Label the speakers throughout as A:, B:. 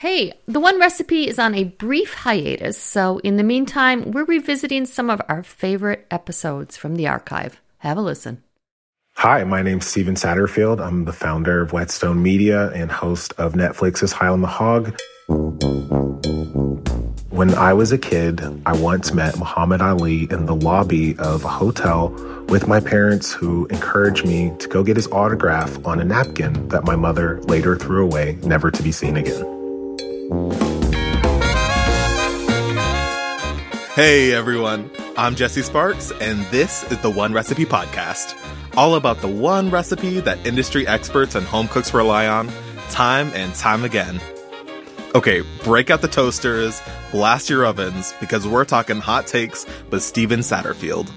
A: Hey, the one recipe is on a brief hiatus, so in the meantime, we're revisiting some of our favorite episodes from the archive. Have a listen.
B: Hi, my name's Stephen Satterfield. I'm the founder of Whetstone Media and host of Netflix's High on the Hog. When I was a kid, I once met Muhammad Ali in the lobby of a hotel with my parents, who encouraged me to go get his autograph on a napkin that my mother later threw away, never to be seen again.
C: Hey everyone, I'm Jesse Sparks, and this is the One Recipe Podcast. All about the one recipe that industry experts and home cooks rely on, time and time again. Okay, break out the toasters, blast your ovens, because we're talking hot takes with Stephen Satterfield.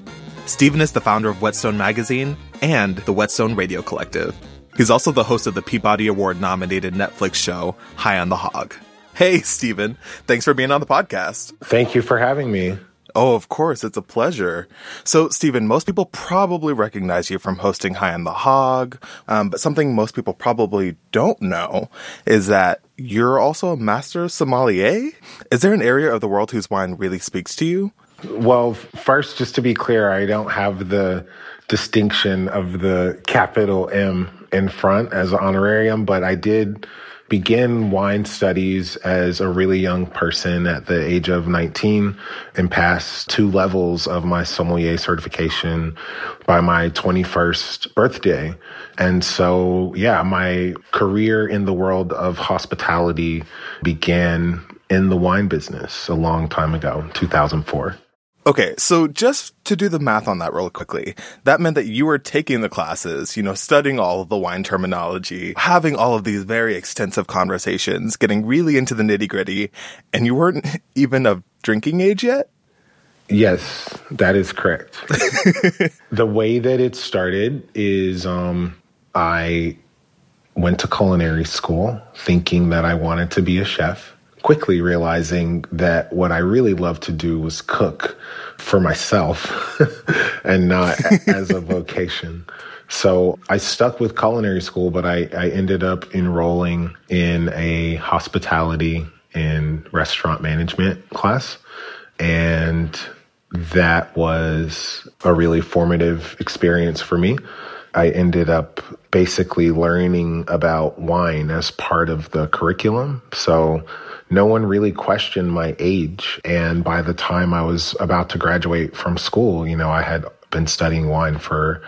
C: Stephen is the founder of Whetstone Magazine and the Whetstone Radio Collective. He's also the host of the Peabody Award nominated Netflix show, High on the Hog. Hey, Stephen. Thanks for being on the podcast.
B: Thank you for having me.
C: Oh, of course. It's a pleasure. So, Stephen, most people probably recognize you from hosting High on the Hog, um, but something most people probably don't know is that you're also a master sommelier. Is there an area of the world whose wine really speaks to you?
B: Well, first, just to be clear, I don't have the distinction of the capital M in front as an honorarium, but I did begin wine studies as a really young person at the age of 19 and pass two levels of my sommelier certification by my 21st birthday. And so, yeah, my career in the world of hospitality began in the wine business a long time ago, 2004.
C: Okay, so just to do the math on that real quickly, that meant that you were taking the classes, you know, studying all of the wine terminology, having all of these very extensive conversations, getting really into the nitty gritty, and you weren't even of drinking age yet?
B: Yes, that is correct. the way that it started is um, I went to culinary school thinking that I wanted to be a chef quickly realizing that what I really loved to do was cook for myself and not as a vocation. So I stuck with culinary school, but I, I ended up enrolling in a hospitality and restaurant management class. And that was a really formative experience for me. I ended up basically learning about wine as part of the curriculum. So no one really questioned my age. And by the time I was about to graduate from school, you know, I had been studying wine for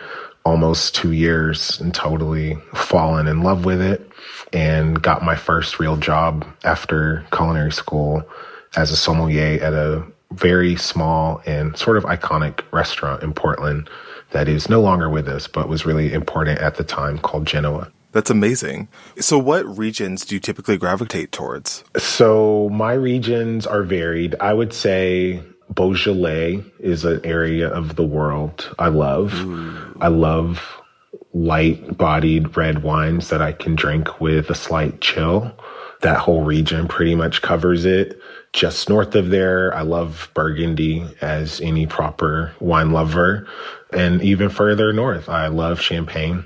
B: almost two years and totally fallen in love with it and got my first real job after culinary school as a sommelier at a very small and sort of iconic restaurant in Portland that is no longer with us, but was really important at the time called Genoa.
C: That's amazing. So, what regions do you typically gravitate towards?
B: So, my regions are varied. I would say Beaujolais is an area of the world I love. Ooh. I love light bodied red wines that I can drink with a slight chill. That whole region pretty much covers it. Just north of there, I love Burgundy as any proper wine lover. And even further north, I love Champagne.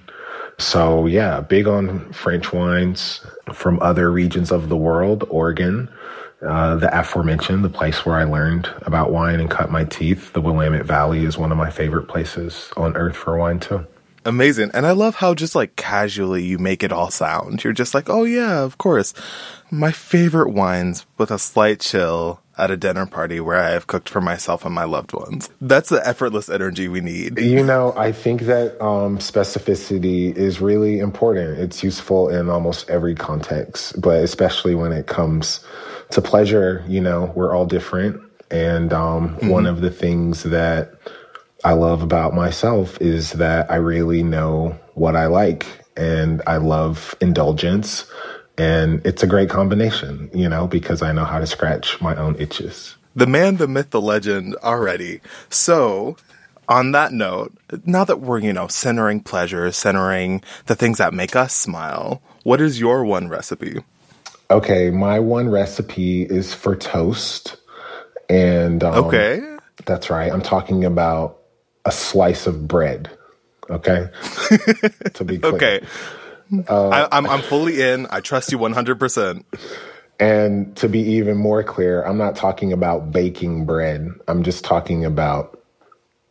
B: So, yeah, big on French wines from other regions of the world, Oregon, uh, the aforementioned, the place where I learned about wine and cut my teeth. The Willamette Valley is one of my favorite places on earth for wine, too.
C: Amazing. And I love how just like casually you make it all sound. You're just like, oh, yeah, of course. My favorite wines with a slight chill at a dinner party where I have cooked for myself and my loved ones. That's the effortless energy we need.
B: You know, I think that um, specificity is really important. It's useful in almost every context, but especially when it comes to pleasure, you know, we're all different. And um, mm-hmm. one of the things that I love about myself is that I really know what I like and I love indulgence. And it's a great combination, you know, because I know how to scratch my own itches.
C: The man, the myth, the legend already. So, on that note, now that we're, you know, centering pleasure, centering the things that make us smile, what is your one recipe?
B: Okay, my one recipe is for toast. And um,
C: okay,
B: that's right. I'm talking about a slice of bread. Okay,
C: to be clear. okay. Uh, I, am I'm, I'm fully in. I trust you 100. percent
B: And to be even more clear, I'm not talking about baking bread. I'm just talking about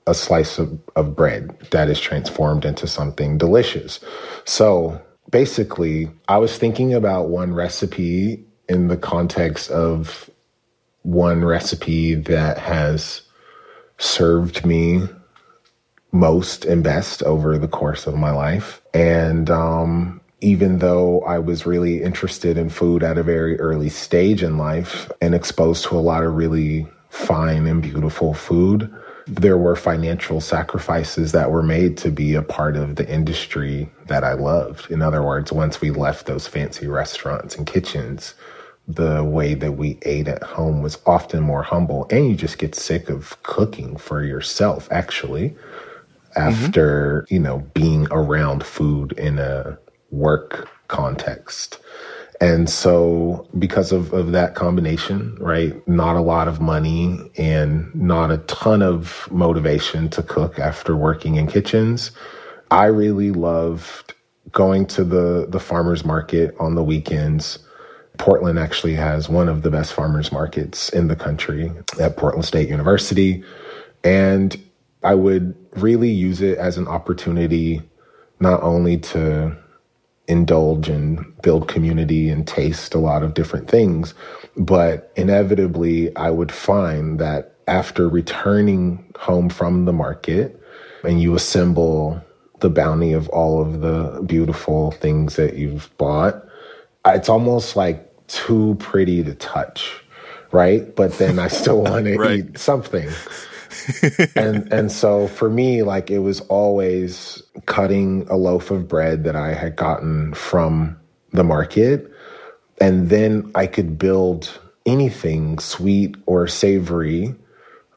B: a slice of, of bread that is transformed into something delicious. So basically, I was thinking about one recipe in the context of one recipe that has served me most and best over the course of my life. And um, even though I was really interested in food at a very early stage in life and exposed to a lot of really fine and beautiful food, there were financial sacrifices that were made to be a part of the industry that I loved. In other words, once we left those fancy restaurants and kitchens, the way that we ate at home was often more humble. And you just get sick of cooking for yourself, actually, after, mm-hmm. you know, being around food in a work context. And so, because of, of that combination, right, not a lot of money and not a ton of motivation to cook after working in kitchens, I really loved going to the, the farmer's market on the weekends. Portland actually has one of the best farmers markets in the country at Portland State University. And I would really use it as an opportunity not only to indulge and build community and taste a lot of different things. But inevitably, I would find that after returning home from the market and you assemble the bounty of all of the beautiful things that you've bought, it's almost like too pretty to touch, right? But then I still want to eat something. And and so for me, like it was always cutting a loaf of bread that I had gotten from the market, and then I could build anything sweet or savory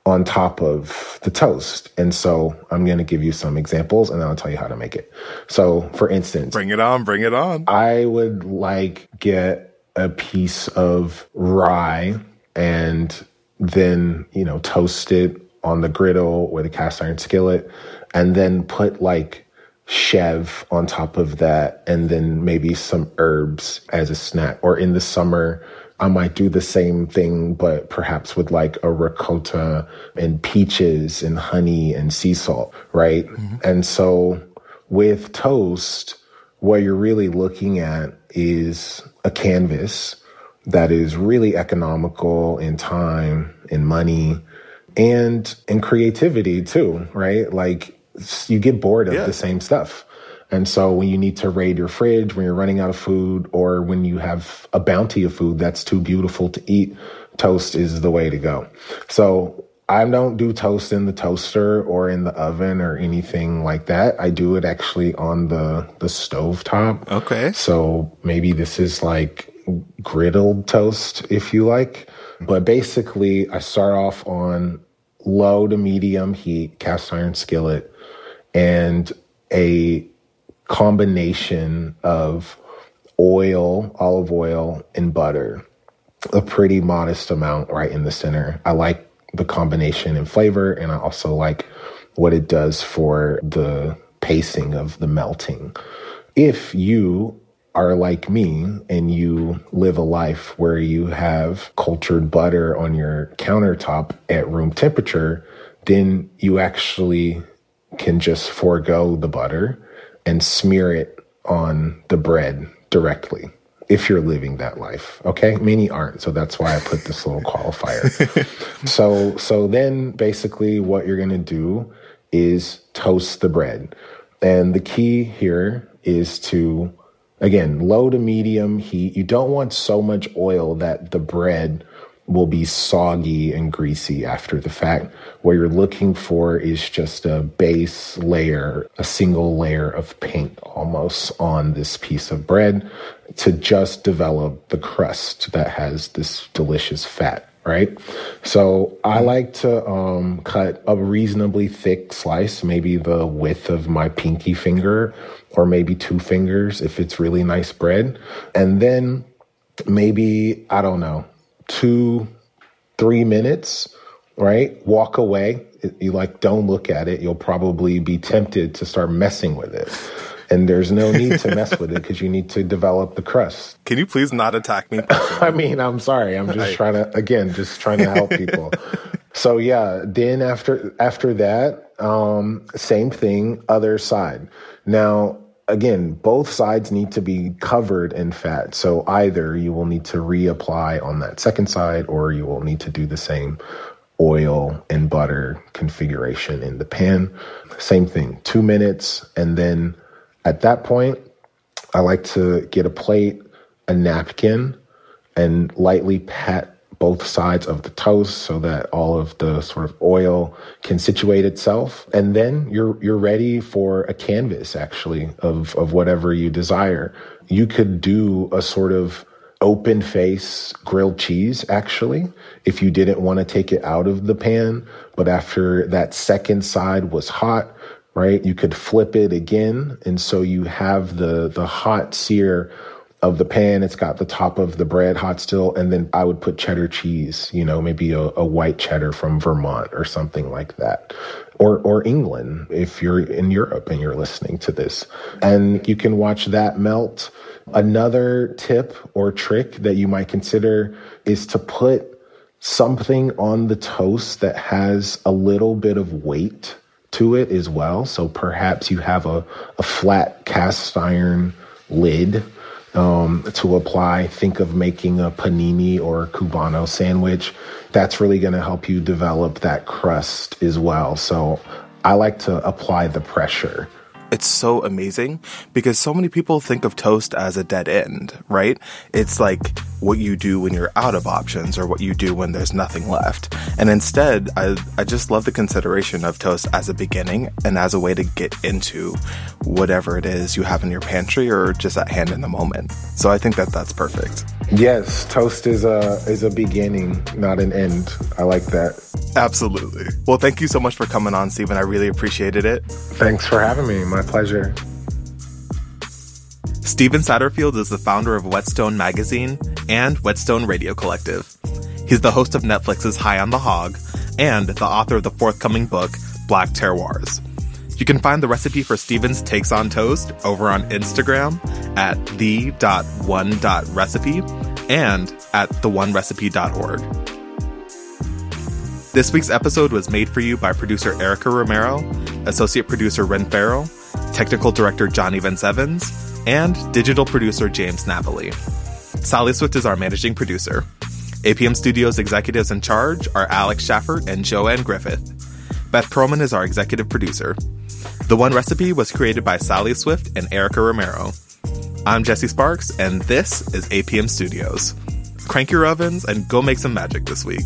B: on top of the toast. And so I'm going to give you some examples and then I'll tell you how to make it. So, for instance,
C: bring it on, bring it on.
B: I would like get a piece of rye and then, you know, toast it on the griddle or the cast iron skillet and then put like chèvre on top of that and then maybe some herbs as a snack or in the summer I might do the same thing, but perhaps with like a ricotta and peaches and honey and sea salt, right? Mm-hmm. And so with toast, what you're really looking at is a canvas that is really economical in time, in money, and in creativity too, right? Like you get bored of yeah. the same stuff. And so when you need to raid your fridge, when you're running out of food, or when you have a bounty of food that's too beautiful to eat, toast is the way to go. So I don't do toast in the toaster or in the oven or anything like that. I do it actually on the the stove top.
C: Okay.
B: So maybe this is like griddled toast if you like. But basically I start off on low to medium heat cast iron skillet and a combination of oil, olive oil, and butter. A pretty modest amount right in the center. I like the combination in flavor, and I also like what it does for the pacing of the melting. If you are like me and you live a life where you have cultured butter on your countertop at room temperature, then you actually can just forego the butter and smear it on the bread directly if you're living that life. Okay. Many aren't. So that's why I put this little qualifier. so, so then basically what you're going to do is toast the bread. And the key here is to, again, low to medium heat. You don't want so much oil that the bread will be soggy and greasy after the fact. What you're looking for is just a base layer, a single layer of paint almost on this piece of bread to just develop the crust that has this delicious fat. Right. So I like to um, cut a reasonably thick slice, maybe the width of my pinky finger or maybe two fingers if it's really nice bread. And then maybe, I don't know, two, three minutes, right? Walk away. You like, don't look at it. You'll probably be tempted to start messing with it. And there's no need to mess with it because you need to develop the crust.
C: Can you please not attack me?
B: I mean, I'm sorry. I'm just trying to again, just trying to help people. so yeah, then after after that, um, same thing, other side. Now again, both sides need to be covered in fat. So either you will need to reapply on that second side, or you will need to do the same oil and butter configuration in the pan. Same thing, two minutes, and then at that point, I like to get a plate, a napkin, and lightly pat both sides of the toast so that all of the sort of oil can situate itself. And then you're you're ready for a canvas actually of, of whatever you desire. You could do a sort of open face grilled cheese actually if you didn't want to take it out of the pan but after that second side was hot right? You could flip it again. And so you have the, the hot sear of the pan. It's got the top of the bread hot still. And then I would put cheddar cheese, you know, maybe a, a white cheddar from Vermont or something like that. Or, or England if you're in Europe and you're listening to this. And you can watch that melt. Another tip or trick that you might consider is to put something on the toast that has a little bit of weight to it as well. So perhaps you have a, a flat cast iron lid um, to apply. Think of making a panini or a cubano sandwich. That's really going to help you develop that crust as well. So I like to apply the pressure
C: it's so amazing because so many people think of toast as a dead end, right? It's like what you do when you're out of options or what you do when there's nothing left. And instead, I, I just love the consideration of toast as a beginning and as a way to get into whatever it is you have in your pantry or just at hand in the moment. So I think that that's perfect.
B: Yes, toast is a is a beginning, not an end. I like that.
C: Absolutely. Well, thank you so much for coming on, Stephen. I really appreciated it.
B: Thanks for having me. My pleasure.
C: Stephen Satterfield is the founder of Whetstone Magazine and Whetstone Radio Collective. He's the host of Netflix's High on the Hog and the author of the forthcoming book, Black Terroirs. You can find the recipe for Stephen's Takes on Toast over on Instagram at the.one.recipe and at theonerecipe.org. This week's episode was made for you by producer Erica Romero, associate producer Ren Farrell, technical director Johnny Vince Evans, and digital producer James Napoli. Sally Swift is our managing producer. APM Studios executives in charge are Alex Schaffert and Joanne Griffith. Beth Perlman is our executive producer. The One Recipe was created by Sally Swift and Erica Romero. I'm Jesse Sparks, and this is APM Studios. Crank your ovens and go make some magic this week.